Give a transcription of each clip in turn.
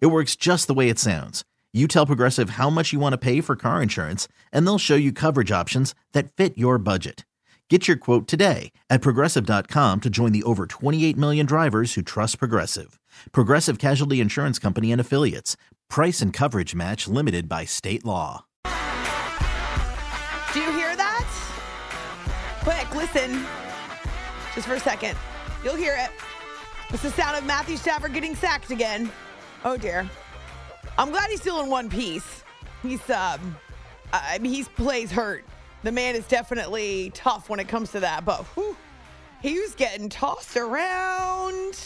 It works just the way it sounds. You tell Progressive how much you want to pay for car insurance, and they'll show you coverage options that fit your budget. Get your quote today at progressive.com to join the over 28 million drivers who trust Progressive. Progressive Casualty Insurance Company and Affiliates. Price and coverage match limited by state law. Do you hear that? Quick, listen. Just for a second. You'll hear it. It's the sound of Matthew Stafford getting sacked again. Oh dear. I'm glad he's still in one piece. He's um I mean he's plays hurt. The man is definitely tough when it comes to that, but whew, he was getting tossed around.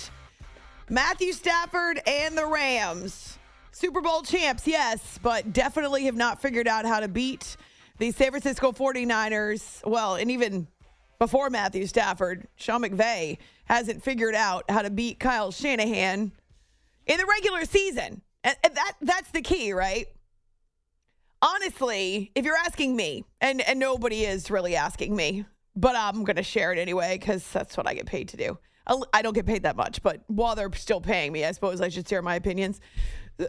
Matthew Stafford and the Rams. Super Bowl champs, yes, but definitely have not figured out how to beat the San Francisco 49ers. Well, and even before Matthew Stafford, Sean McVay hasn't figured out how to beat Kyle Shanahan in the regular season. And that that's the key, right? Honestly, if you're asking me, and and nobody is really asking me, but I'm going to share it anyway because that's what I get paid to do. I don't get paid that much, but while they're still paying me, I suppose I should share my opinions.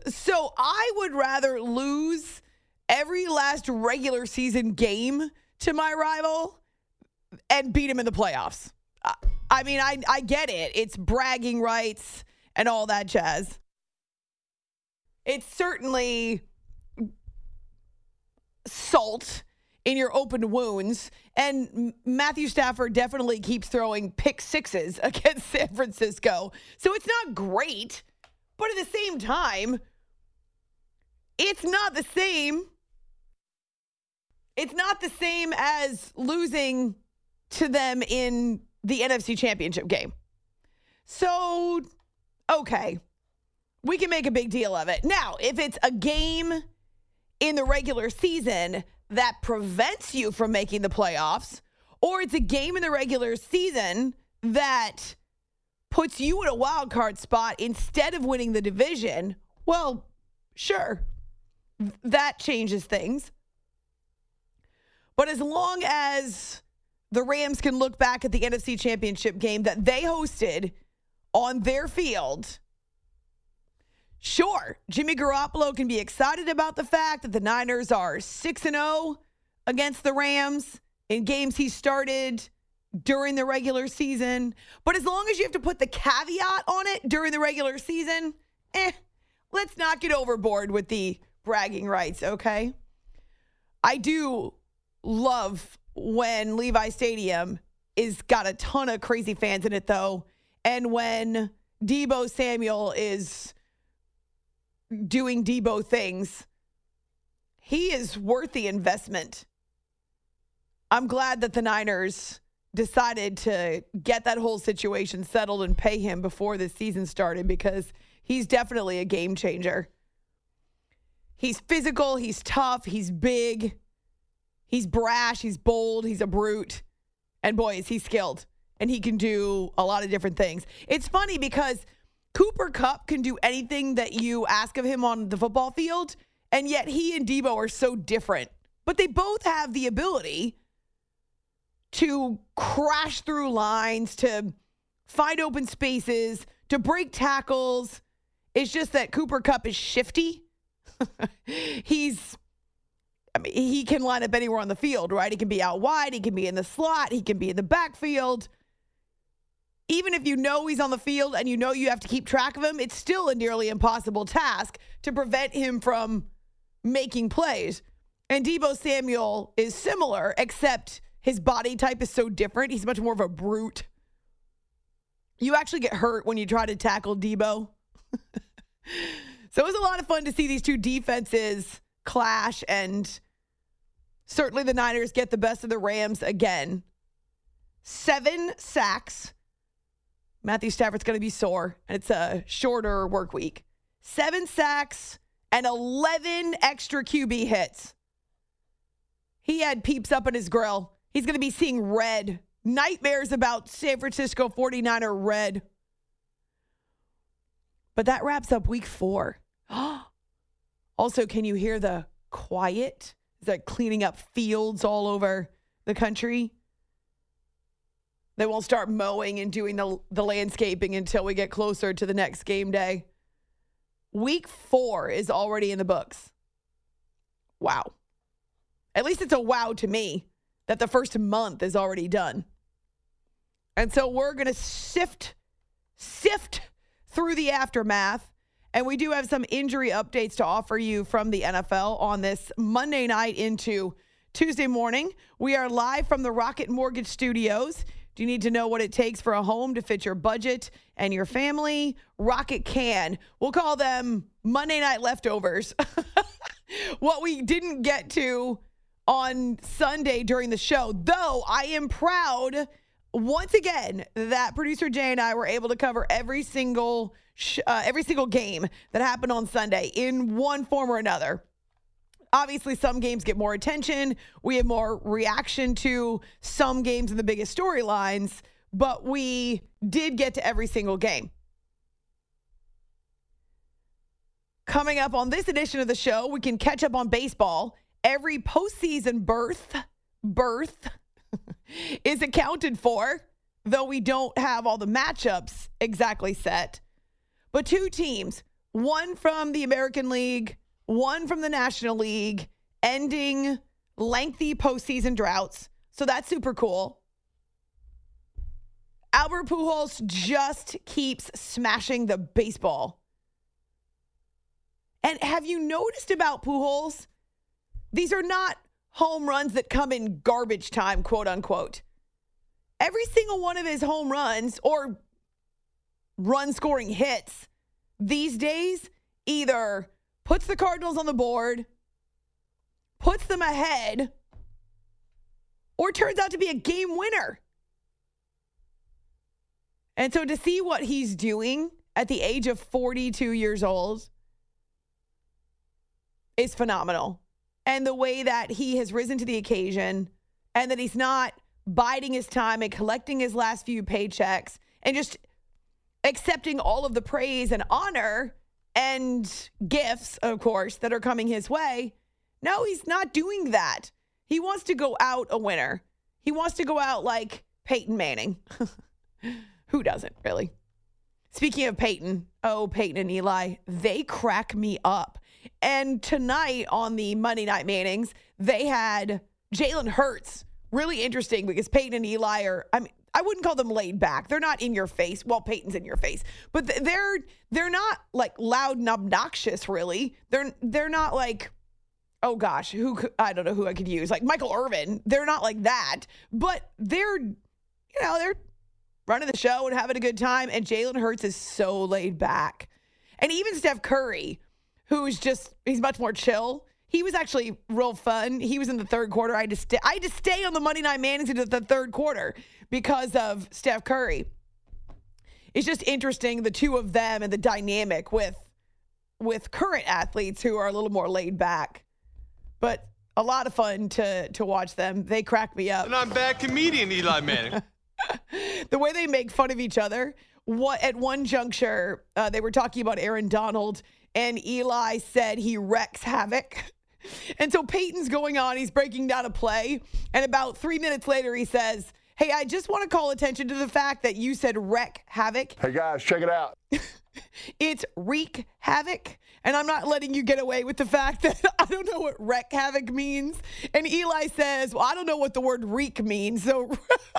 So I would rather lose every last regular season game to my rival and beat him in the playoffs. I mean, I I get it. It's bragging rights and all that jazz. It's certainly salt in your open wounds. And Matthew Stafford definitely keeps throwing pick sixes against San Francisco. So it's not great, but at the same time, it's not the same. It's not the same as losing to them in the NFC Championship game. So, okay, we can make a big deal of it. Now, if it's a game in the regular season that prevents you from making the playoffs, or it's a game in the regular season that puts you in a wild card spot instead of winning the division, well, sure, that changes things. But as long as the Rams can look back at the NFC Championship game that they hosted on their field, Sure, Jimmy Garoppolo can be excited about the fact that the Niners are 6 and 0 against the Rams in games he started during the regular season. But as long as you have to put the caveat on it during the regular season, eh, let's not get overboard with the bragging rights, okay? I do love when Levi Stadium is got a ton of crazy fans in it though, and when Deebo Samuel is doing Deebo things, he is worth the investment. I'm glad that the Niners decided to get that whole situation settled and pay him before the season started because he's definitely a game changer. He's physical, he's tough, he's big, he's brash, he's bold, he's a brute. And boy, is he skilled. And he can do a lot of different things. It's funny because Cooper Kupp can do anything that you ask of him on the football field, and yet he and Deebo are so different. But they both have the ability to crash through lines, to find open spaces, to break tackles. It's just that Cooper Kupp is shifty. He's I mean, he can line up anywhere on the field, right? He can be out wide, he can be in the slot, he can be in the backfield even if you know he's on the field and you know you have to keep track of him, it's still a nearly impossible task to prevent him from making plays. And Deebo Samuel is similar, except his body type is so different. He's much more of a brute. You actually get hurt when you try to tackle Deebo. so it was a lot of fun to see these two defenses clash, and certainly the Niners get the best of the Rams again. Seven sacks Matthew Stafford's going to be sore, and it's a shorter work week. Seven sacks and 11 extra QB hits. He had peeps up in his grill. He's going to be seeing red. Nightmares about San Francisco 49er red. But that wraps up week four. also, can you hear the quiet? Is that cleaning up fields all over the country? They won't start mowing and doing the, the landscaping until we get closer to the next game day. Week four is already in the books. Wow. At least it's a wow to me that the first month is already done. And so we're going to sift, sift through the aftermath. And we do have some injury updates to offer you from the NFL on this Monday night into Tuesday morning. We are live from the Rocket Mortgage Studios. Do you need to know what it takes for a home to fit your budget and your family? Rocket can. We'll call them Monday night leftovers. what we didn't get to on Sunday during the show, though I am proud once again that producer Jay and I were able to cover every single sh- uh, every single game that happened on Sunday in one form or another. Obviously, some games get more attention. We have more reaction to some games and the biggest storylines, but we did get to every single game. Coming up on this edition of the show, we can catch up on baseball. Every postseason birth, birth is accounted for, though we don't have all the matchups exactly set. But two teams, one from the American League, one from the National League, ending lengthy postseason droughts. So that's super cool. Albert Pujols just keeps smashing the baseball. And have you noticed about Pujols? These are not home runs that come in garbage time, quote unquote. Every single one of his home runs or run scoring hits these days either puts the Cardinals on the board, puts them ahead, or turns out to be a game winner. And so to see what he's doing at the age of 42 years old is phenomenal. And the way that he has risen to the occasion and that he's not biding his time and collecting his last few paychecks and just accepting all of the praise and honor and gifts, of course, that are coming his way. No, he's not doing that. He wants to go out a winner. He wants to go out like Peyton Manning. Who doesn't, really? Speaking of Peyton, oh, Peyton and Eli, they crack me up. And tonight on the Monday Night Mannings, they had Jalen Hurts. Really interesting because Peyton and Eli are, I mean, I wouldn't call them laid back. They're not in your face. Well, Peyton's in your face, but they're they're not like loud and obnoxious. Really, they're they're not like, oh gosh, who I don't know who I could use like Michael Irvin. They're not like that, but they're you know they're running the show and having a good time. And Jalen Hurts is so laid back, and even Steph Curry, who's just he's much more chill. He was actually real fun. He was in the third quarter. I had to stay. I had to stay on the Monday Night Mannings into the third quarter because of Steph Curry. It's just interesting the two of them and the dynamic with with current athletes who are a little more laid back. But a lot of fun to to watch them. They crack me up. And I'm bad comedian Eli Manning. the way they make fun of each other. What at one juncture uh, they were talking about Aaron Donald, and Eli said he wrecks havoc. And so Peyton's going on, he's breaking down a play, and about three minutes later he says, Hey, I just want to call attention to the fact that you said wreck havoc. Hey guys, check it out. it's wreak havoc. And I'm not letting you get away with the fact that I don't know what wreck havoc means. And Eli says, Well, I don't know what the word reek means. So,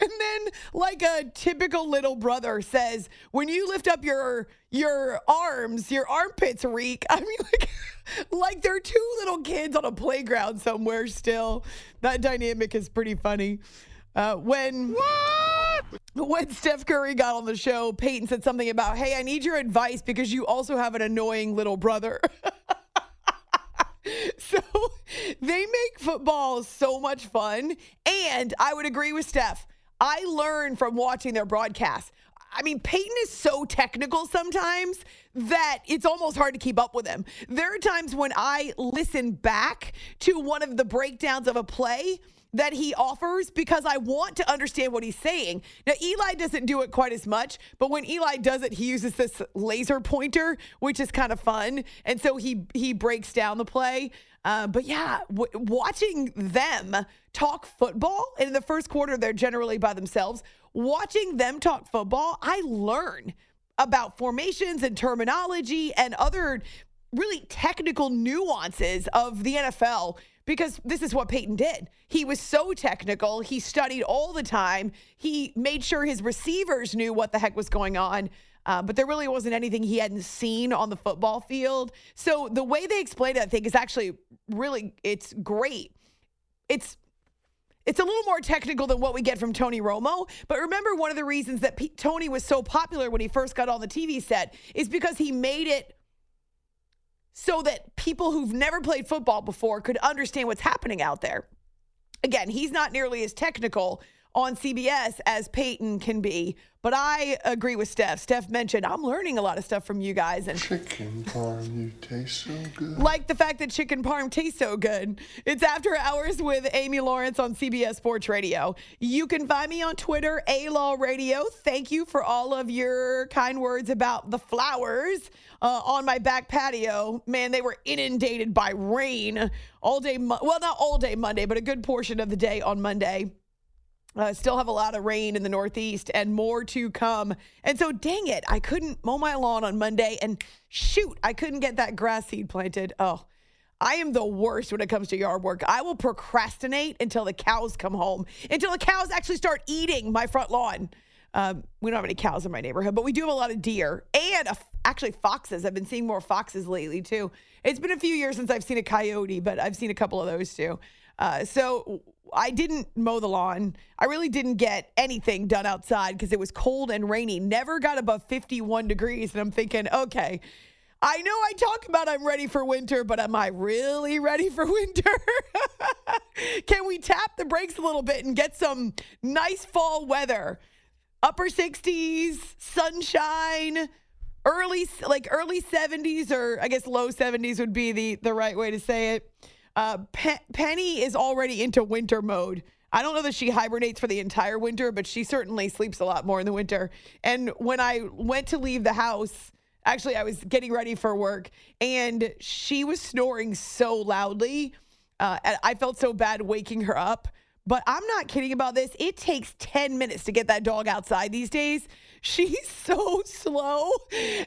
and then, like a typical little brother says, when you lift up your your arms, your armpits reek. I mean, like, like they're two little kids on a playground somewhere still. That dynamic is pretty funny. Uh, when what? When Steph Curry got on the show, Peyton said something about, "Hey, I need your advice because you also have an annoying little brother." so they make football so much fun, and I would agree with Steph. I learn from watching their broadcasts. I mean, Peyton is so technical sometimes that it's almost hard to keep up with him. There are times when I listen back to one of the breakdowns of a play that he offers because I want to understand what he's saying. Now, Eli doesn't do it quite as much, but when Eli does it, he uses this laser pointer, which is kind of fun. And so he he breaks down the play. Uh, but yeah, w- watching them talk football in the first quarter, they're generally by themselves. Watching them talk football, I learn about formations and terminology and other really technical nuances of the NFL because this is what Peyton did. He was so technical. He studied all the time. He made sure his receivers knew what the heck was going on. Uh, but there really wasn't anything he hadn't seen on the football field. So the way they explained it, I think, is actually really it's great. It's it's a little more technical than what we get from Tony Romo. But remember, one of the reasons that P- Tony was so popular when he first got on the TV set is because he made it so that people who've never played football before could understand what's happening out there. Again, he's not nearly as technical on CBS as Peyton can be. But I agree with Steph. Steph mentioned I'm learning a lot of stuff from you guys, and chicken parm, you taste so good. Like the fact that chicken parm tastes so good. It's After Hours with Amy Lawrence on CBS Sports Radio. You can find me on Twitter, A Law Radio. Thank you for all of your kind words about the flowers uh, on my back patio. Man, they were inundated by rain all day. Mo- well, not all day Monday, but a good portion of the day on Monday. Uh, still have a lot of rain in the Northeast and more to come. And so, dang it, I couldn't mow my lawn on Monday. And shoot, I couldn't get that grass seed planted. Oh, I am the worst when it comes to yard work. I will procrastinate until the cows come home, until the cows actually start eating my front lawn. Um, we don't have any cows in my neighborhood, but we do have a lot of deer and uh, actually foxes. I've been seeing more foxes lately, too. It's been a few years since I've seen a coyote, but I've seen a couple of those, too. Uh, so I didn't mow the lawn. I really didn't get anything done outside because it was cold and rainy. Never got above 51 degrees. And I'm thinking, okay, I know I talk about I'm ready for winter, but am I really ready for winter? Can we tap the brakes a little bit and get some nice fall weather? Upper 60s, sunshine, early like early 70s or I guess low 70s would be the the right way to say it. Uh, Pe- Penny is already into winter mode. I don't know that she hibernates for the entire winter, but she certainly sleeps a lot more in the winter. And when I went to leave the house, actually, I was getting ready for work, and she was snoring so loudly. Uh, I felt so bad waking her up. But I'm not kidding about this. It takes 10 minutes to get that dog outside these days. She's so slow.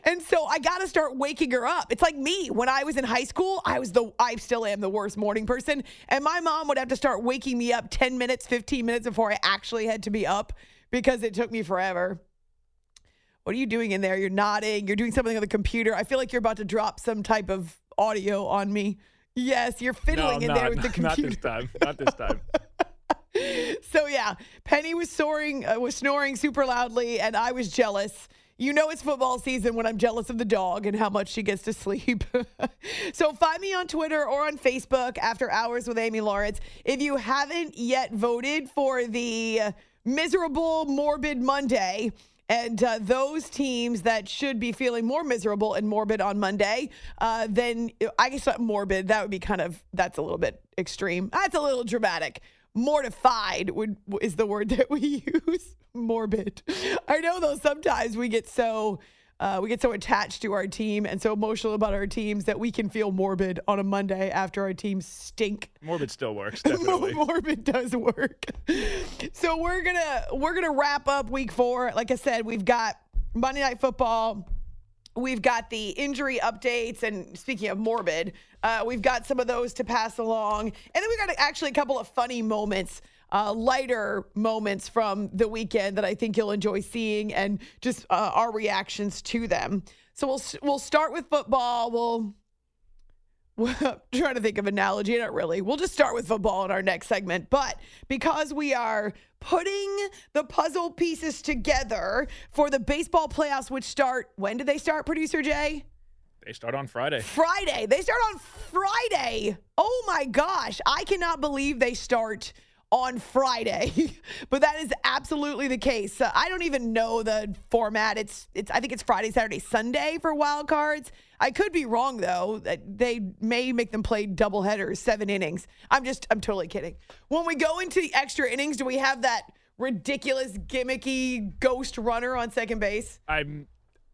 And so I got to start waking her up. It's like me when I was in high school, I was the I still am the worst morning person, and my mom would have to start waking me up 10 minutes, 15 minutes before I actually had to be up because it took me forever. What are you doing in there? You're nodding. You're doing something on the computer. I feel like you're about to drop some type of audio on me. Yes, you're fiddling no, in not, there with the computer. Not this time. Not this time. so yeah, Penny was soaring, uh, was snoring super loudly, and I was jealous. You know it's football season when I'm jealous of the dog and how much she gets to sleep. so find me on Twitter or on Facebook after hours with Amy Lawrence. If you haven't yet voted for the miserable morbid Monday. And uh, those teams that should be feeling more miserable and morbid on Monday, uh, then I guess morbid, that would be kind of, that's a little bit extreme. That's a little dramatic mortified would is the word that we use. Morbid. I know though sometimes we get so uh, we get so attached to our team and so emotional about our teams that we can feel morbid on a monday after our teams stink. Morbid still works definitely. Morbid does work. So we're gonna we're gonna wrap up week four. Like i said we've got monday night football We've got the injury updates, and speaking of morbid, uh, we've got some of those to pass along, and then we got actually a couple of funny moments, uh, lighter moments from the weekend that I think you'll enjoy seeing, and just uh, our reactions to them. So we'll we'll start with football. We'll trying to think of analogy, not really. We'll just start with football in our next segment. But because we are putting the puzzle pieces together for the baseball playoffs, which start when do they start, producer Jay? They start on Friday. Friday. They start on Friday. Oh my gosh. I cannot believe they start on Friday, but that is absolutely the case. Uh, I don't even know the format. It's it's I think it's Friday, Saturday, Sunday for wild cards. I could be wrong though. That they may make them play double headers, seven innings. I'm just I'm totally kidding. When we go into the extra innings, do we have that ridiculous gimmicky ghost runner on second base? I'm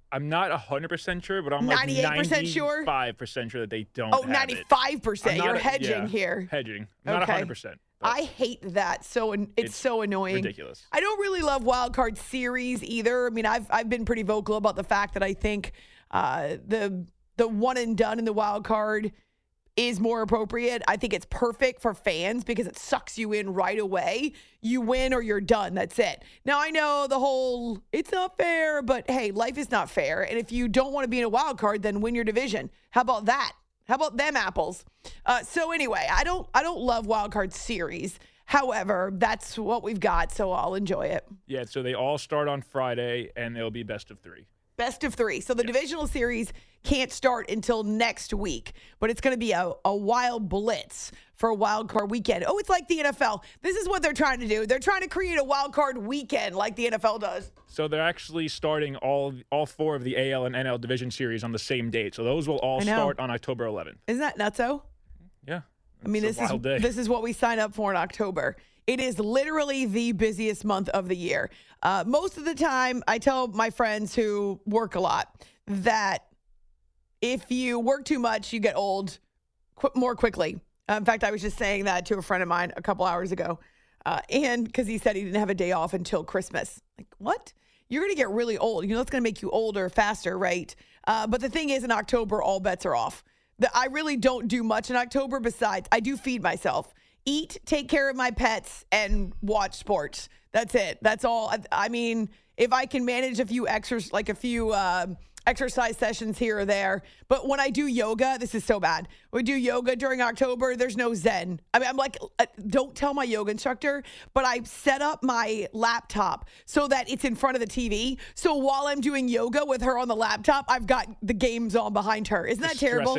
I'm not 100% sure, but I'm like 98% sure? 95% sure that they don't Oh, have 95%. I'm not You're hedging yeah, here. Hedging. Not Okay. 100%. I hate that. So it's, It's so annoying. ridiculous. I don't really love wild card series either. I mean, I've I've been pretty vocal about the fact that I think uh, the the one and done in the wild card is more appropriate. I think it's perfect for fans because it sucks you in right away. You win or you're done. That's it. Now I know the whole it's not fair, but hey, life is not fair. And if you don't want to be in a wild card, then win your division. How about that? How about them apples? Uh, so anyway, I don't I don't love wild card series. However, that's what we've got, so I'll enjoy it. Yeah, so they all start on Friday and they'll be best of 3. Best of three. So the divisional series can't start until next week, but it's going to be a, a wild blitz for a wild card weekend. Oh, it's like the NFL. This is what they're trying to do. They're trying to create a wild card weekend like the NFL does. So they're actually starting all all four of the AL and NL division series on the same date. So those will all start on October 11th. Isn't that nutso? Yeah. I mean, this is day. this is what we sign up for in October. It is literally the busiest month of the year. Uh, most of the time, I tell my friends who work a lot that if you work too much, you get old qu- more quickly. Uh, in fact, I was just saying that to a friend of mine a couple hours ago, uh, and because he said he didn't have a day off until Christmas. Like, what? You're going to get really old. You know, it's going to make you older faster, right? Uh, but the thing is, in October, all bets are off. The, I really don't do much in October besides I do feed myself, eat, take care of my pets, and watch sports. That's it. That's all. I, I mean, if I can manage a few extras, like a few uh, exercise sessions here or there, but when I do yoga, this is so bad. We do yoga during October, there's no Zen. I mean, I'm like, uh, don't tell my yoga instructor, but I set up my laptop so that it's in front of the TV. So while I'm doing yoga with her on the laptop, I've got the games on behind her. Isn't that terrible?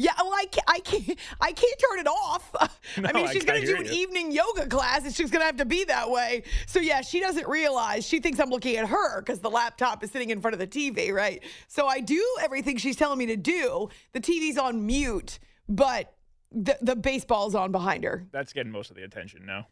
Yeah, well, I can't, I can't, I can't turn it off. I No, mean, I she's gonna do an you. evening yoga class. It's just gonna have to be that way. So yeah, she doesn't realize. She thinks I'm looking at her because the laptop is sitting in front of the TV, right? So I do everything she's telling me to do. The TV's on mute, but the the baseball's on behind her. That's getting most of the attention now.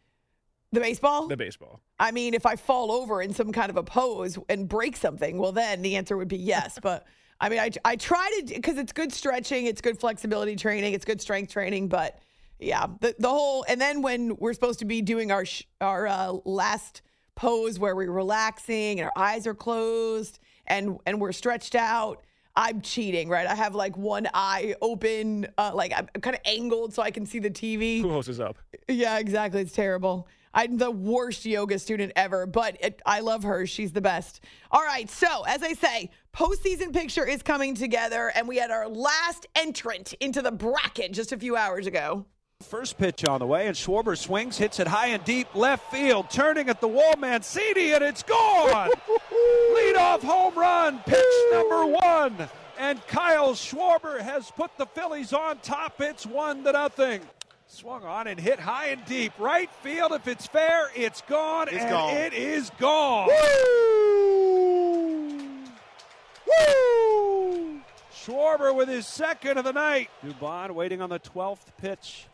The baseball. The baseball. I mean, if I fall over in some kind of a pose and break something, well, then the answer would be yes. But I mean, I, I try to, because it's good stretching, it's good flexibility training, it's good strength training. But yeah, the, the whole, and then when we're supposed to be doing our, sh- our uh, last pose where we're relaxing and our eyes are closed and, and we're stretched out. I'm cheating, right? I have like one eye open, uh, like I'm kind of angled so I can see the TV. Who hosts up? Yeah, exactly. It's terrible. I'm the worst yoga student ever, but it, I love her. She's the best. All right. So, as I say, postseason picture is coming together, and we had our last entrant into the bracket just a few hours ago. First pitch on the way, and Schwarber swings, hits it high and deep left field, turning at the wall, Mancini, and it's gone. Leadoff home run, pitch number one, and Kyle Schwarber has put the Phillies on top. It's one to nothing. Swung on and hit high and deep, right field. If it's fair, it's gone, and gone. it is gone. Woo! Woo! Schwarber with his second of the night. Dubon waiting on the 12th pitch.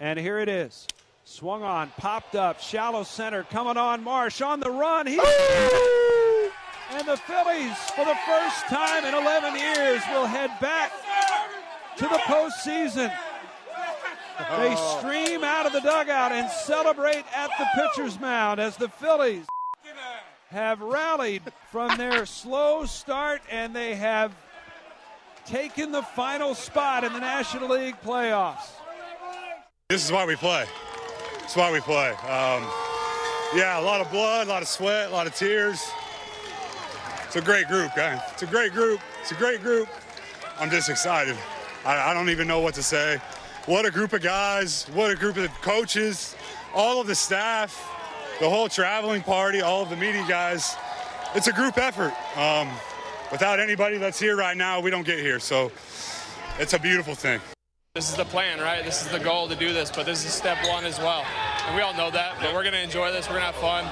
And here it is. Swung on, popped up, shallow center, coming on Marsh on the run. He and the Phillies, for the first time in 11 years, will head back to the postseason. They oh. stream out of the dugout and celebrate at the pitcher's mound as the Phillies have rallied from their slow start and they have taken the final spot in the National League playoffs. This is why we play. It's why we play. Um, yeah, a lot of blood, a lot of sweat, a lot of tears. It's a great group, guys. It's a great group. It's a great group. I'm just excited. I, I don't even know what to say. What a group of guys. What a group of coaches. All of the staff, the whole traveling party, all of the media guys. It's a group effort. Um, without anybody that's here right now, we don't get here. So it's a beautiful thing. This is the plan, right? This is the goal to do this, but this is step one as well. and we all know that. But we're gonna enjoy this. We're gonna have fun.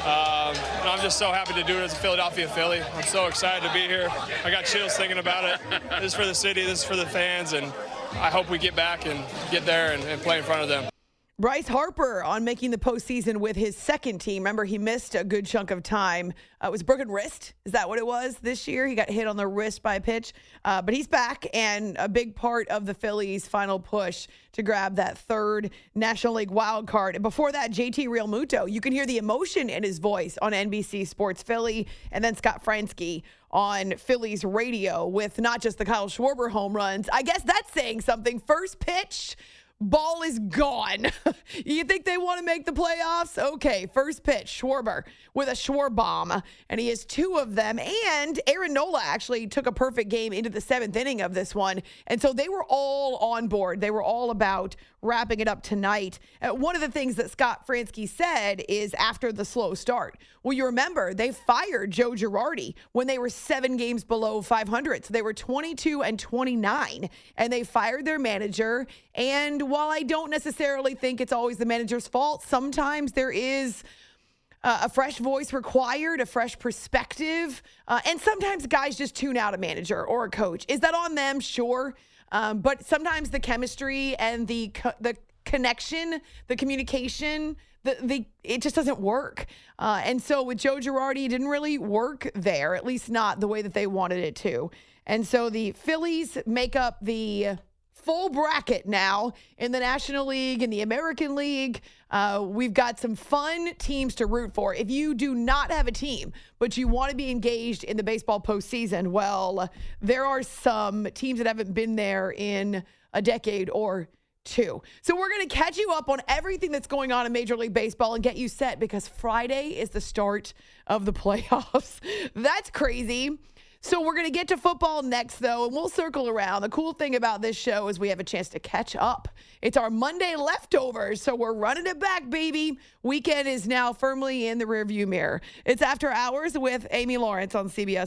Um, I'm just so happy to do it as a Philadelphia Philly. I'm so excited to be here. I got chills thinking about it. This is for the city. This is for the fans, and I hope we get back and get there and, and play in front of them. Bryce Harper on making the postseason with his second team. Remember, he missed a good chunk of time. Uh, it was broken wrist. Is that what it was this year? He got hit on the wrist by a pitch. Uh, but he's back and a big part of the Phillies' final push to grab that third National League wild card. And before that, JT Realmuto. You can hear the emotion in his voice on NBC Sports Philly. And then Scott Franzke on Phillies radio with not just the Kyle Schwarber home runs. I guess that's saying something. First pitch ball is gone. you think they want to make the playoffs? Okay, first pitch, Schwarber with a Schwarbomb, and he has two of them. And Aaron Nola actually took a perfect game into the seventh inning of this one. And so they were all on board. They were all about wrapping it up tonight. Uh, one of the things that Scott Franzke said is after the slow start. Well, you remember they fired Joe Girardi when they were seven games below 500. So they were 22 and 29, and they fired their manager. And while I don't necessarily think it's always the manager's fault, sometimes there is. Uh, a fresh voice required, a fresh perspective. Uh, and sometimes guys just tune out a manager or a coach. Is that on them? Sure. Um, but sometimes the chemistry and the co- the connection, the communication, the the it just doesn't work. Uh, and so with Joe Girardi, it didn't really work there, at least not the way that they wanted it to. And so the Phillies make up the full bracket now in the National League and the American League. Uh, we've got some fun teams to root for. If you do not have a team, but you want to be engaged in the baseball postseason, well, there are some teams that haven't been there in a decade or two. So we're going to catch you up on everything that's going on in Major League Baseball and get you set because Friday is the start of the playoffs. That's crazy. So we're going to get to football next, though, and we'll circle around. The cool thing about this show is we have a chance to catch up. It's our Monday leftovers, so we're running it back, baby. Weekend is now firmly in the rearview mirror. It's After Hours with Amy Lawrence on CBS.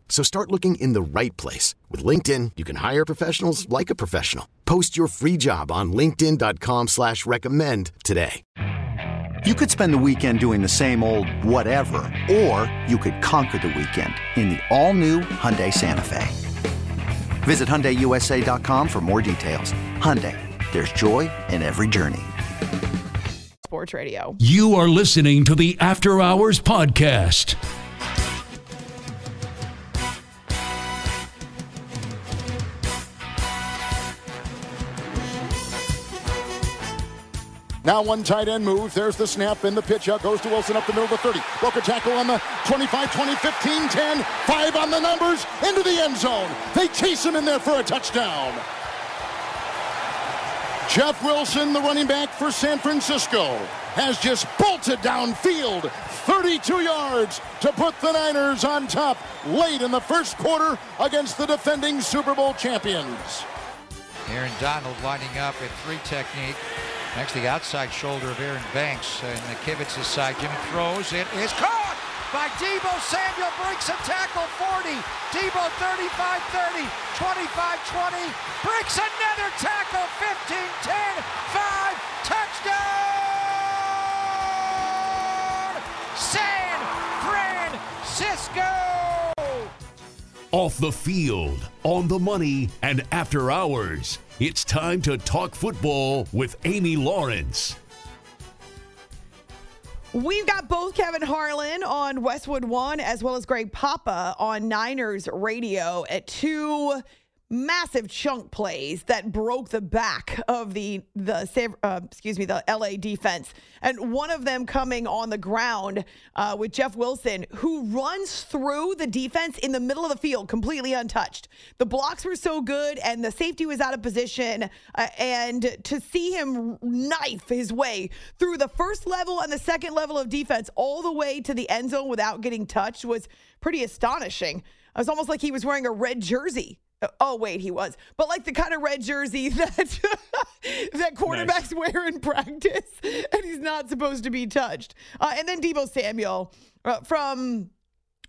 So start looking in the right place. With LinkedIn, you can hire professionals like a professional. Post your free job on linkedin.com slash recommend today. You could spend the weekend doing the same old whatever, or you could conquer the weekend in the all-new Hyundai Santa Fe. Visit HyundaiUSA.com for more details. Hyundai, there's joy in every journey. Sports Radio. You are listening to the After Hours Podcast. Now one tight end move. There's the snap and the pitch out. Goes to Wilson up the middle of the 30. Broken tackle on the 25, 20, 15, 10. Five on the numbers. Into the end zone. They chase him in there for a touchdown. Jeff Wilson, the running back for San Francisco, has just bolted downfield 32 yards to put the Niners on top late in the first quarter against the defending Super Bowl champions. Aaron Donald lining up in three technique. Next, to the outside shoulder of Aaron Banks. Uh, and the Kibitz's side, Jimmy throws. It is caught by Deebo Samuel. Breaks a tackle 40. Deebo 35-30, 25-20. Breaks another tackle 15-10. 5. Touchdown! San Francisco! Off the field, on the money, and after hours. It's time to talk football with Amy Lawrence. We've got both Kevin Harlan on Westwood One as well as Greg Papa on Niners Radio at two massive chunk plays that broke the back of the the uh, excuse me the LA defense, and one of them coming on the ground uh, with Jeff Wilson, who runs through the defense in the middle of the field completely untouched. The blocks were so good, and the safety was out of position, uh, and to see him knife his way through the first level and the second level of defense all the way to the end zone without getting touched was pretty astonishing. It was almost like he was wearing a red jersey. Oh wait, he was, but like the kind of red jersey that that quarterbacks nice. wear in practice, and he's not supposed to be touched. Uh, and then Deebo Samuel uh, from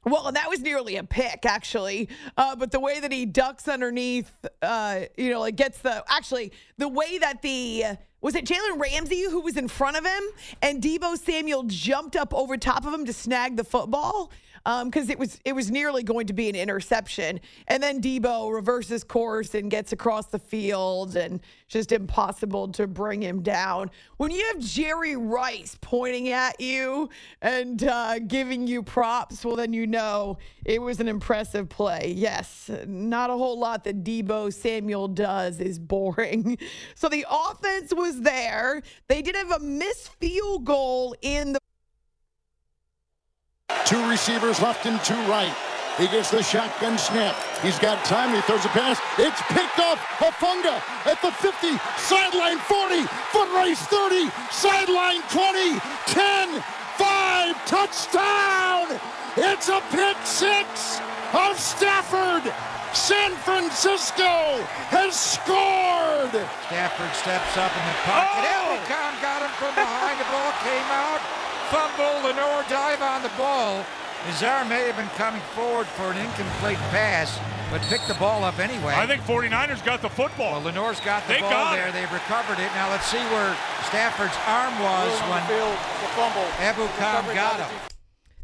well, that was nearly a pick, actually. Uh, but the way that he ducks underneath, uh, you know, like gets the actually the way that the was it Jalen Ramsey who was in front of him, and Deebo Samuel jumped up over top of him to snag the football because um, it was it was nearly going to be an interception. And then Deebo reverses course and gets across the field, and just impossible to bring him down. When you have Jerry Rice pointing at you and uh, giving you props, well, then you know it was an impressive play. Yes, not a whole lot that Deebo Samuel does is boring. So the offense was there. They did have a missed field goal in the Two receivers left and two right. He gets the shotgun snap. He's got time. He throws a pass. It's picked up. Hufanga at the 50, sideline 40, foot race 30, sideline 20, 10, 5, touchdown. It's a pick six of Stafford. San Francisco has scored. Stafford steps up in the pocket. Oh! Ellicott got him from behind. The ball came out fumble, Lenoir dive on the ball. Nazar may have been coming forward for an incomplete pass, but picked the ball up anyway. I think 49ers got the football. Well, Lenoir's got the they ball got there. It. They've recovered it. Now let's see where Stafford's arm was when field, fumble. Ebukam got him.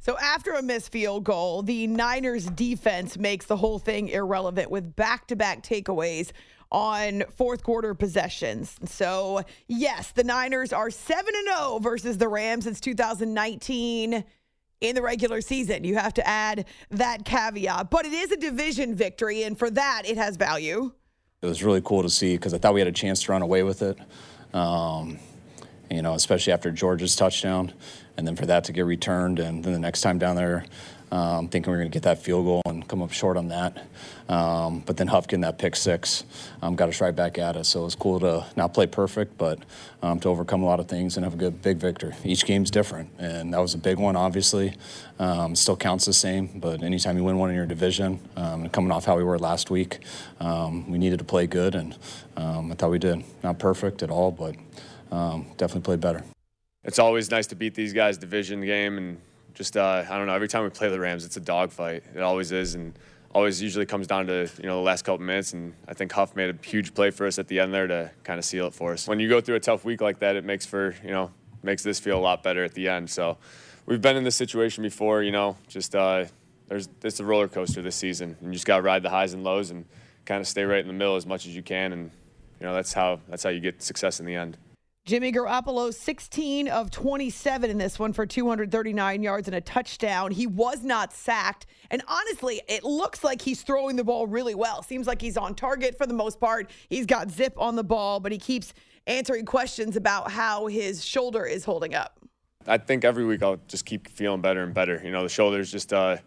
So after a missed field goal, the Niners defense makes the whole thing irrelevant with back-to-back takeaways on fourth quarter possessions. So, yes, the Niners are 7 and 0 versus the Rams since 2019 in the regular season. You have to add that caveat, but it is a division victory and for that it has value. It was really cool to see because I thought we had a chance to run away with it. Um, you know, especially after Georgia's touchdown, and then for that to get returned, and then the next time down there, um, thinking we are going to get that field goal and come up short on that. Um, but then Hufanga, that pick six, um, got us right back at us. So it was cool to not play perfect, but to overcome a lot of things and have a good big victory. Each game's different, and that was a big one, obviously. Still counts the same, but anytime you win one in your division, coming off how we were last week, we needed to play good, and I thought we did. Not perfect at all, but definitely played better. It's always nice to beat these guys division game and just uh, I don't know. Every time we play the Rams, it's a dogfight. It always is, and always usually comes down to you know the last couple minutes. And I think Huff made a huge play for us at the end there to kind of seal it for us. When you go through a tough week like that, it makes for you know makes this feel a lot better at the end. So we've been in this situation before. You know, just uh, there's it's a roller coaster this season, and you just got to ride the highs and lows and kind of stay right in the middle as much as you can. And you know that's how that's how you get success in the end. Jimmy Garoppolo, 16 of 27 in this one for 239 yards and a touchdown. He was not sacked. And honestly, it looks like he's throwing the ball really well. Seems like he's on target for the most part. He's got zip on the ball, but he keeps answering questions about how his shoulder is holding up. I think every week I'll just keep feeling better and better. You know, the shoulder's just, uh,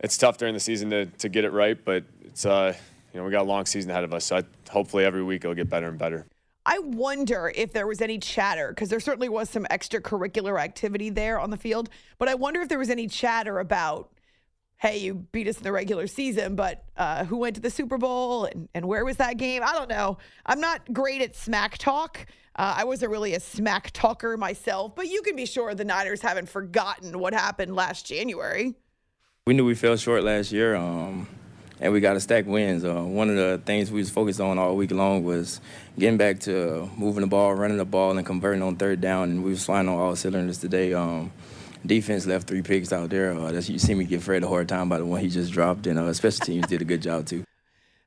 it's tough during the season to, to get it right, but it's, uh, you know, we got a long season ahead of us. So I, hopefully every week it'll get better and better. I wonder if there was any chatter because there certainly was some extracurricular activity there on the field. But I wonder if there was any chatter about, hey, you beat us in the regular season, but uh, who went to the Super Bowl and, and where was that game? I don't know. I'm not great at smack talk. Uh, I wasn't really a smack talker myself, but you can be sure the Niners haven't forgotten what happened last January. We knew we fell short last year. Um, and we got to stack wins. Uh, one of the things we was focused on all week long was getting back to moving the ball, running the ball, and converting on third down. And we was flying on all cylinders today. Um, defense left three picks out there. Uh, you see me get Fred a hard time by the one he just dropped, and uh, special teams did a good job too.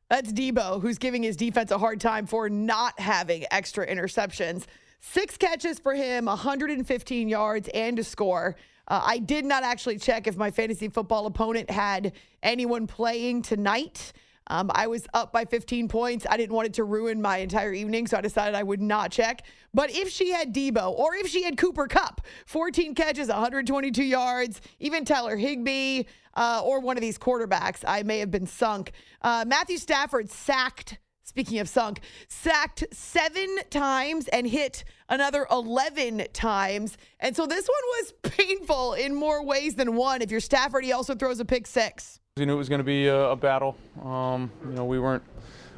That's Deebo, who's giving his defense a hard time for not having extra interceptions. Six catches for him, 115 yards, and a score. Uh, I did not actually check if my fantasy football opponent had anyone playing tonight. Um, I was up by 15 points. I didn't want it to ruin my entire evening, so I decided I would not check. But if she had Deebo or if she had Cooper Kupp, 14 catches, 122 yards, even Tyler Higbee uh, or one of these quarterbacks, I may have been sunk. Uh, Matthew Stafford sacked speaking of sunk, sacked seven times and hit another 11 times. And so this one was painful in more ways than one. If you're Stafford, he also throws a pick six. We knew it was going to be a, a battle. Um, you know, we weren't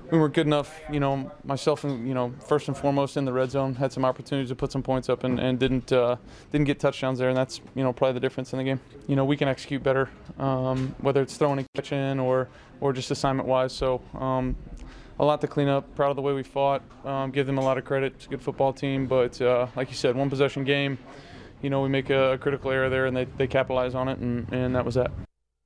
we weren't good enough. You know, myself and you know, first and foremost in the red zone, had some opportunities to put some points up and, and didn't uh, didn't get touchdowns there, and that's you know probably the difference in the game. You know, we can execute better, um, whether it's throwing and catching or or just assignment wise. So um, a lot to clean up. Proud of the way we fought. Um, give them a lot of credit. It's a good football team, but uh, like you said, one possession game. You know, we make a, a, critical error there, and they, they capitalize on it, and, and that was that.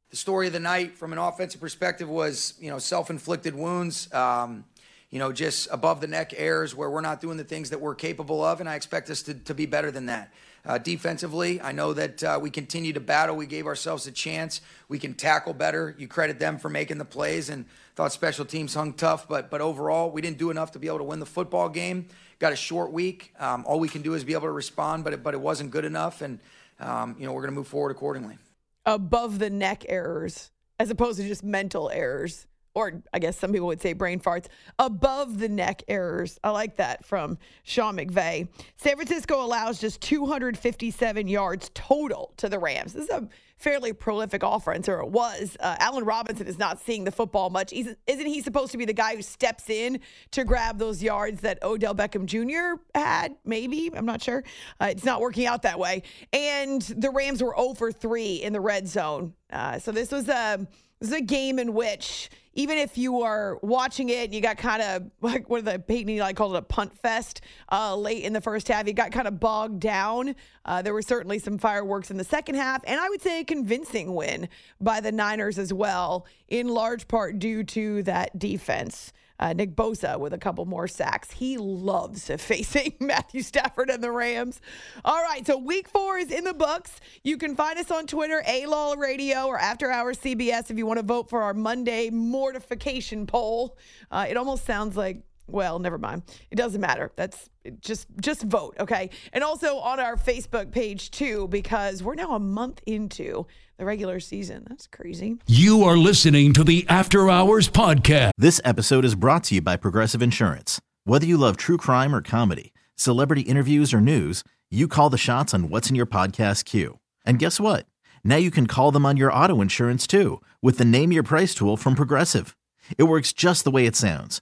The story of the night, from an offensive perspective, was you know self-inflicted wounds. Um, you know, just above the neck errors where we're not doing the things that we're capable of, and I expect us to, to be better than that. Uh, defensively, I know that uh, we continue to battle. We gave ourselves a chance. We can tackle better. You credit them for making the plays, and thought special teams hung tough. But but overall, we didn't do enough to be able to win the football game. Got a short week. Um, all we can do is be able to respond, but it, but it wasn't good enough, and um, you know we're going to move forward accordingly. Above the neck errors, as opposed to just mental errors or I guess some people would say brain farts, above the neck errors. I like that from Sean McVay. San Francisco allows just 257 yards total to the Rams. This is a fairly prolific offense, or it was. Uh, Allen Robinson is not seeing the football much. He's, isn't he supposed to be the guy who steps in to grab those yards that Odell Beckham Jr. had? Maybe. I'm not sure. Uh, it's not working out that way. And the Rams were 0 for 3 in the red zone. Uh, so this was a. This is a game in which even if you are watching it and you got kind of like what the Peyton Eli called it a punt fest uh, late in the first half, you got kind of bogged down. Uh, there were certainly some fireworks in the second half, and I would say a convincing win by the Niners as well, in large part due to that defense. Uh, Nick Bosa with a couple more sacks. He loves facing Matthew Stafford and the Rams. All right, so week four is in the books. You can find us on Twitter, A Law Radio, or After Hours CBS if you want to vote for our Monday mortification poll. Uh, it almost sounds like well, never mind. It doesn't matter. That's just just vote, okay? And also on our Facebook page too because we're now a month into the regular season. That's crazy. You are listening to the After Hours podcast. This episode is brought to you by Progressive Insurance. Whether you love true crime or comedy, celebrity interviews or news, you call the shots on what's in your podcast queue. And guess what? Now you can call them on your auto insurance too with the Name Your Price tool from Progressive. It works just the way it sounds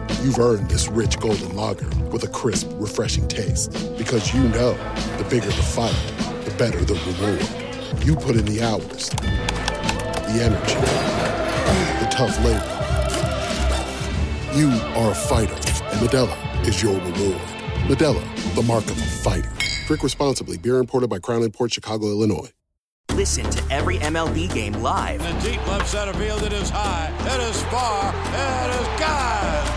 You've earned this rich golden lager with a crisp, refreshing taste. Because you know the bigger the fight, the better the reward. You put in the hours, the energy, the tough labor. You are a fighter, and Modelo is your reward. Modelo, the mark of a fighter. Drink responsibly. Beer imported by Crown Imports Chicago, Illinois. Listen to every MLB game live. In the deep left center field, it is high, it is far, it is God.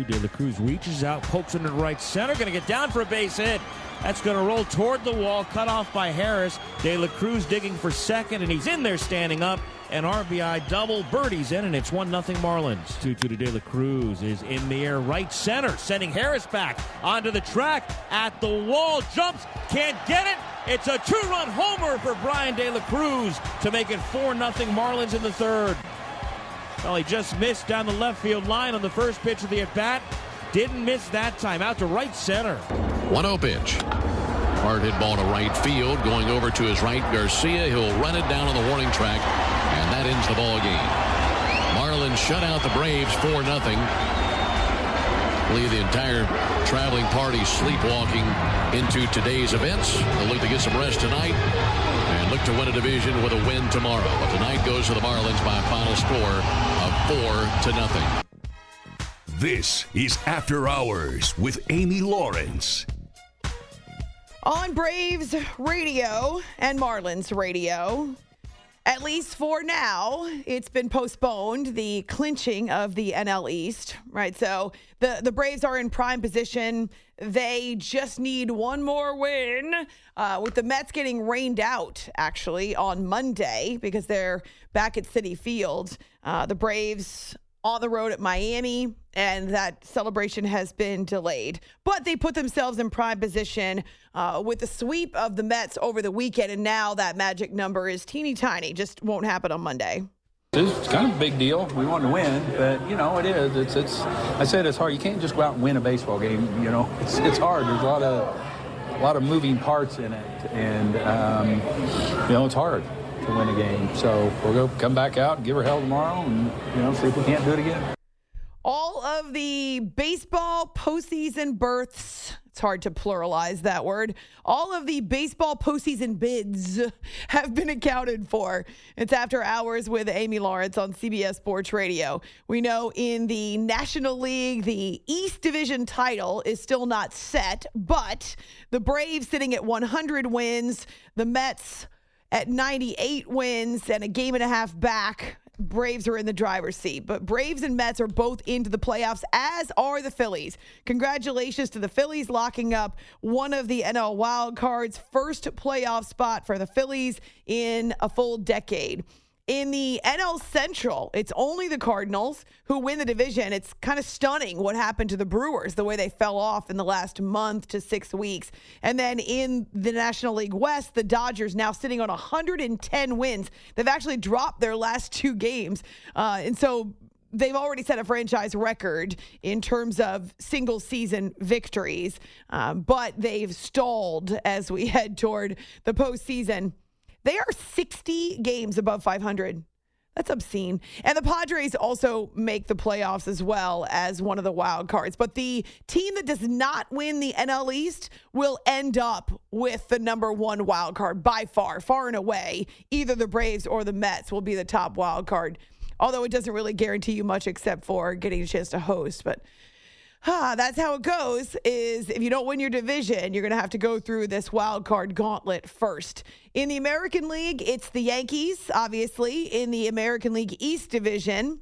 De La Cruz reaches out, pokes into the right center, going to get down for a base hit. That's going to roll toward the wall, cut off by Harris. De La Cruz digging for second, and he's in there standing up. An RBI double. Birdie's in, and it's 1 0 Marlins. 2 2 to De La Cruz is in the air, right center, sending Harris back onto the track at the wall. Jumps, can't get it. It's a two run homer for Bryan De La Cruz to make it 4 0 Marlins in the third. Well, he just missed down the left field line on the first pitch of the at bat. Didn't miss that time. Out to right center. 1 0 pitch. Hard hit ball to right field. Going over to his right, Garcia. He'll run it down on the warning track, and that ends the ball game. Marlins shut out the Braves 4 0. Leave the entire traveling party sleepwalking into today's events. They'll look to get some rest tonight look to win a division with a win tomorrow. But tonight goes to the Marlins by a final score of 4 to nothing. This is After Hours with Amy Lawrence. On Braves radio and Marlins radio, at least for now, it's been postponed, the clinching of the NL East, right? So the, the Braves are in prime position. They just need one more win, uh, with the Mets getting rained out, actually, on Monday because they're back at Citi Field. Uh, the Braves on the road at Miami, and that celebration has been delayed. But they put themselves in prime position uh, with the sweep of the Mets over the weekend, and now that magic number is teeny tiny. Just won't happen on Monday. It's kind of a big deal. We want to win, but you know it is. It's it's. I said it's hard. You can't just go out and win a baseball game. You know, it's it's hard. There's a lot of a lot of moving parts in it, and um, you know it's hard to win a game. So we'll go come back out and give her hell tomorrow, and you know see if we can't do it again. All of the baseball postseason berths, it's hard to pluralize that word. All of the baseball postseason bids have been accounted for. It's after hours with Amy Lawrence on CBS Sports Radio. We know in the National League, the East Division title is still not set, but the Braves sitting at 100 wins, the Mets at 98 wins and a game and a half back. Braves are in the driver's seat, but Braves and Mets are both into the playoffs, as are the Phillies. Congratulations to the Phillies locking up one of the NL wild cards, first playoff spot for the Phillies in a full decade. In the NL Central, it's only the Cardinals who win the division. It's kind of stunning what happened to the Brewers, the way they fell off in the last month to six weeks. And then in the National League West, the Dodgers now sitting on 110 wins. They've actually dropped their last two games. Uh, and so they've already set a franchise record in terms of single season victories, um, but they've stalled as we head toward the postseason. They are 60 games above 500. That's obscene. And the Padres also make the playoffs as well as one of the wild cards. But the team that does not win the NL East will end up with the number one wild card by far, far and away. Either the Braves or the Mets will be the top wild card. Although it doesn't really guarantee you much except for getting a chance to host. But ah, that's how it goes is if you don't win your division you're going to have to go through this wild card gauntlet first. In the american league it's the yankees obviously in the american league east division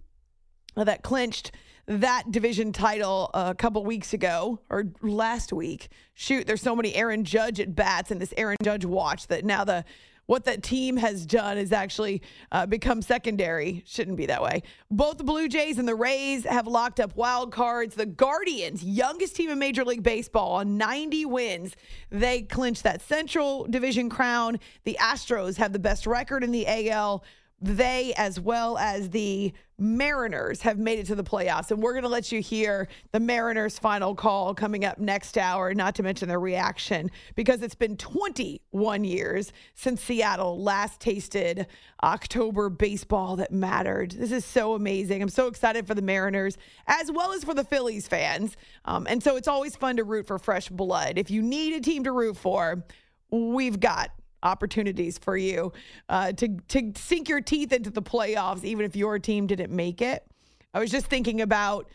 uh, that clinched that division title a couple weeks ago or last week. Shoot there's so many aaron judge at bats and this aaron judge watch that now the what that team has done has actually uh, become secondary. Shouldn't be that way. Both the Blue Jays and the Rays have locked up wild cards. The Guardians, youngest team in Major League Baseball, on 90 wins, they clinched that Central Division crown. The Astros have the best record in the AL they, as well as the Mariners, have made it to the playoffs. And we're going to let you hear the Mariners' final call coming up next hour, not to mention their reaction, because it's been 21 years since Seattle last tasted October baseball that mattered. This is so amazing. I'm so excited for the Mariners, as well as for the Phillies fans. Um, and so it's always fun to root for fresh blood. If you need a team to root for, we've got opportunities for you uh, to to sink your teeth into the playoffs, even if your team didn't make it. I was just thinking about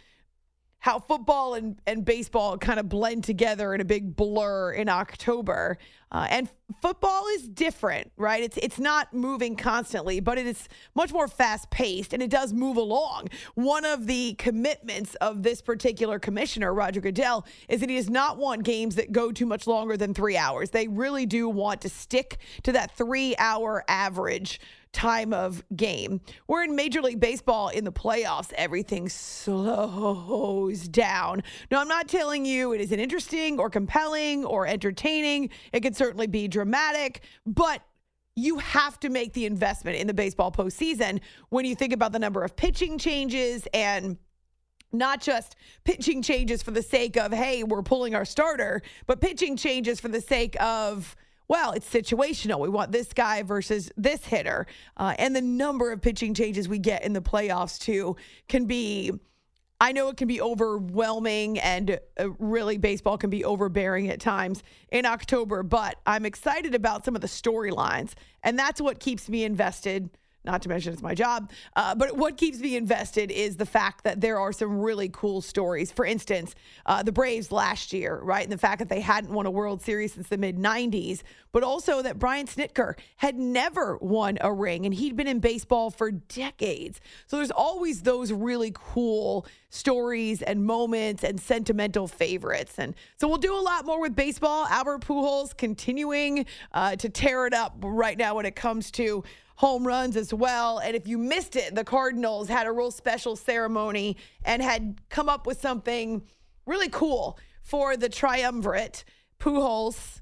how football and, and baseball kind of blend together in a big blur in October. Uh, and football is different, right? It's it's not moving constantly, but it is much more fast paced and it does move along. One of the commitments of this particular commissioner, Roger Goodell, is that he does not want games that go too much longer than three hours. They really do want to stick to that three hour average time of game. We're in Major League Baseball in the playoffs, everything slows down. Now, I'm not telling you it isn't interesting or compelling or entertaining. It can certainly be dramatic, but you have to make the investment in the baseball postseason when you think about the number of pitching changes and not just pitching changes for the sake of, hey, we're pulling our starter, but pitching changes for the sake of, well, it's situational. We want this guy versus this hitter. Uh, and the number of pitching changes we get in the playoffs, too, can be. I know it can be overwhelming and uh, really baseball can be overbearing at times in October, but I'm excited about some of the storylines. And that's what keeps me invested not to mention it's my job. Uh, but what keeps me invested is the fact that there are some really cool stories. For instance, uh, the Braves last year, right? And the fact that they hadn't won a World Series since the mid 90s, but also that Brian Snitker had never won a ring and he'd been in baseball for decades. So there's always those really cool stories and moments and sentimental favorites. And so we'll do a lot more with baseball. Albert Pujols continuing uh, to tear it up right now when it comes to home runs as well. And if you missed it, the Cardinals had a real special ceremony and had come up with something really cool for the triumvirate Pujols,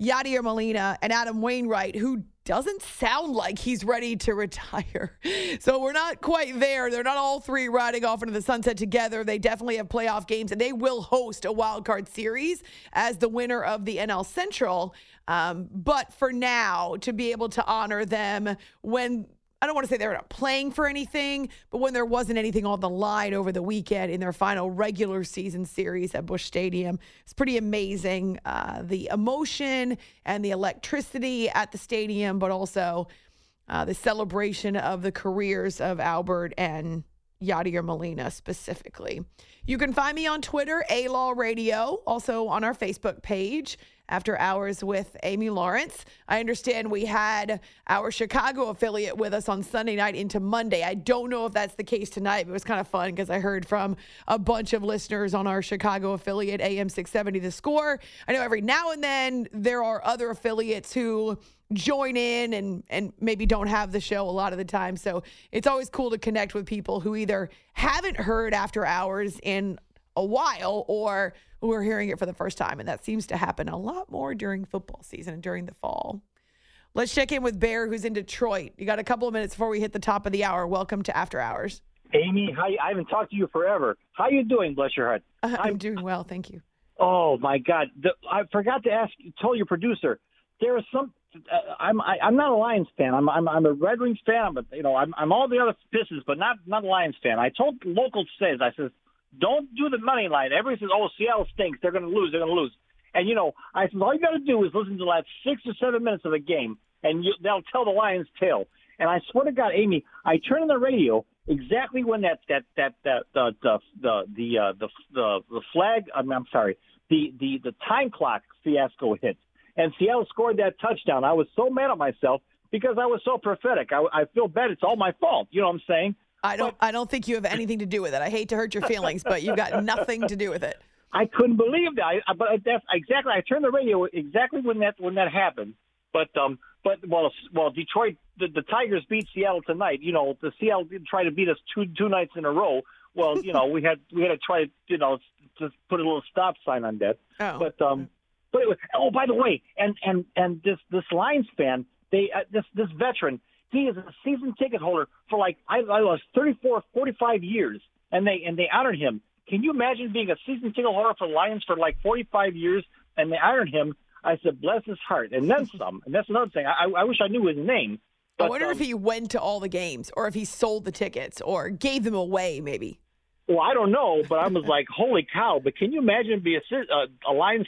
Yadier Molina, and Adam Wainwright, who doesn't sound like he's ready to retire. So we're not quite there. They're not all three riding off into the sunset together. They definitely have playoff games, and they will host a wild card series as the winner of the NL Central. Um, but for now, to be able to honor them when I don't want to say they're not playing for anything, but when there wasn't anything on the line over the weekend in their final regular season series at Busch Stadium, it's pretty amazing. Uh, the emotion and the electricity at the stadium, but also uh, the celebration of the careers of Albert and Yadier Molina specifically. You can find me on Twitter, A Law Radio, also on our Facebook page after hours with Amy Lawrence. I understand we had our Chicago affiliate with us on Sunday night into Monday. I don't know if that's the case tonight, but it was kind of fun because I heard from a bunch of listeners on our Chicago affiliate, AM 670 The Score. I know every now and then there are other affiliates who join in and and maybe don't have the show a lot of the time. So it's always cool to connect with people who either haven't heard after hours in a while or we're hearing it for the first time. And that seems to happen a lot more during football season and during the fall. Let's check in with Bear, who's in Detroit. You got a couple of minutes before we hit the top of the hour. Welcome to After Hours. Amy, how I haven't talked to you forever. How you doing? Bless your heart. Uh, I'm, I'm doing well, thank you. Oh my God! The, I forgot to ask. Tell your producer there is some. Uh, I'm I, I'm not a Lions fan. I'm I'm I'm a Red Wings fan. I'm you know I'm I'm all the other Pistons, but not not a Lions fan. I told local says I says don't do the money line. Everybody says, "Oh, Seattle stinks. They're going to lose. They're going to lose." And you know, I said, all you got to do is listen to the last six or seven minutes of the game, and you, they'll tell the Lions' tale. And I swear to God, Amy, I turn on the radio exactly when that that that that the the the the uh, the, the the flag. I'm, I'm sorry, the the the time clock fiasco hit, and Seattle scored that touchdown. I was so mad at myself because I was so prophetic. I, I feel bad. It's all my fault. You know what I'm saying? I don't. But, I don't think you have anything to do with it. I hate to hurt your feelings, but you've got nothing to do with it. I couldn't believe that. I, but that's exactly. I turned the radio exactly when that when that happened. But um, but well, well, Detroit, the, the Tigers beat Seattle tonight. You know, the Seattle try to beat us two two nights in a row. Well, you know, we had we had to try to you know just put a little stop sign on that. Oh. But um, but it was, oh, by the way, and and and this this Lions fan, they uh, this this veteran, he is a season ticket holder for like I, I was 34, 45 years, and they and they honored him. Can you imagine being a season ticket holder for the Lions for like 45 years, and they honored him? I said, bless his heart, and then some. And that's another thing. I, I wish I knew his name. But, I wonder um, if he went to all the games, or if he sold the tickets, or gave them away, maybe. Well, I don't know, but I was like, holy cow! But can you imagine be a, uh, a Lions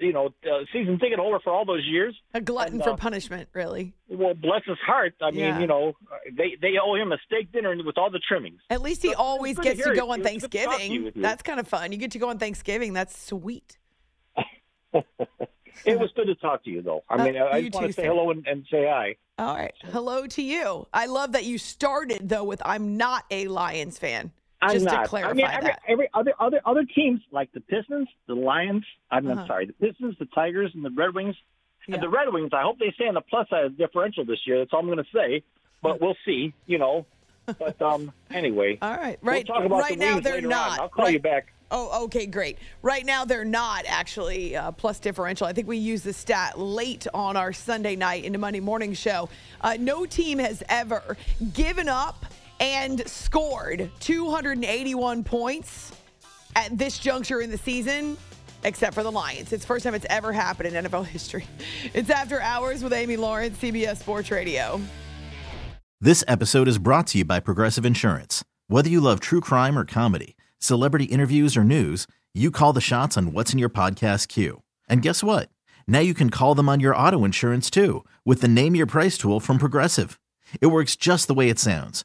you know, uh, season ticket holder for all those years. A glutton and, uh, for punishment, really. Well, bless his heart. I Yeah. mean, you know, they they owe him a steak dinner with all the trimmings. At least he So, always to gets to go on It to to Thanksgiving. That's kind of fun. You get to go on Thanksgiving. That's sweet. It was good to talk to you, though. I Uh, mean, I just want to say sir. hello and, and say hi. All right. Hello to you. I love that you started though with I'm not a Lions fan. I'm Just not. to clarify I mean, every, that. every other other other teams like the Pistons, the Lions. I'm, Uh-huh. I'm sorry, the Pistons, the Tigers, and the Red Wings. Yeah. And the Red Wings, I hope they stay on the plus side of the differential this year. That's all I'm going to say. But we'll see. You know. But um, anyway. All right. Right. We'll talk about right the now they're not. On. I'll call Right- you back. Oh, okay, great. Right now they're not actually uh, plus differential. I think we used the stat late on our Sunday night into Monday morning show. Uh, no team has ever given up and scored 281 points at this juncture in the season, except for the Lions. It's the first time it's ever happened in NFL history. It's After Hours with Amy Lawrence, CBS Sports Radio. This episode is brought to you by Progressive Insurance. Whether you love true crime or comedy, celebrity interviews or news, you call the shots on what's in your podcast queue. And guess what? Now you can call them on your auto insurance too with the Name Your Price tool from Progressive. It works just the way it sounds.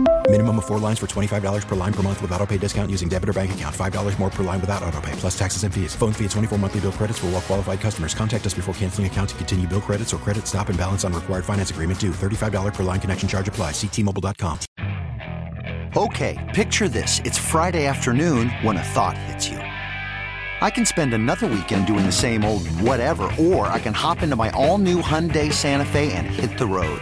Minimum of four lines for $25 per line per month with auto pay discount using debit or bank account. $5 more per line without auto pay, plus taxes and fees. Phone fee at 24 monthly bill credits for well qualified customers. Contact us before canceling account to continue bill credits or credit stop and balance on required finance agreement due. $35 per line connection charge applies. See T-Mobile.com. Okay, picture this. It's Friday afternoon when a thought hits you. I can spend another weekend doing the same old whatever, or I can hop into my all-new Hyundai Santa Fe and hit the road.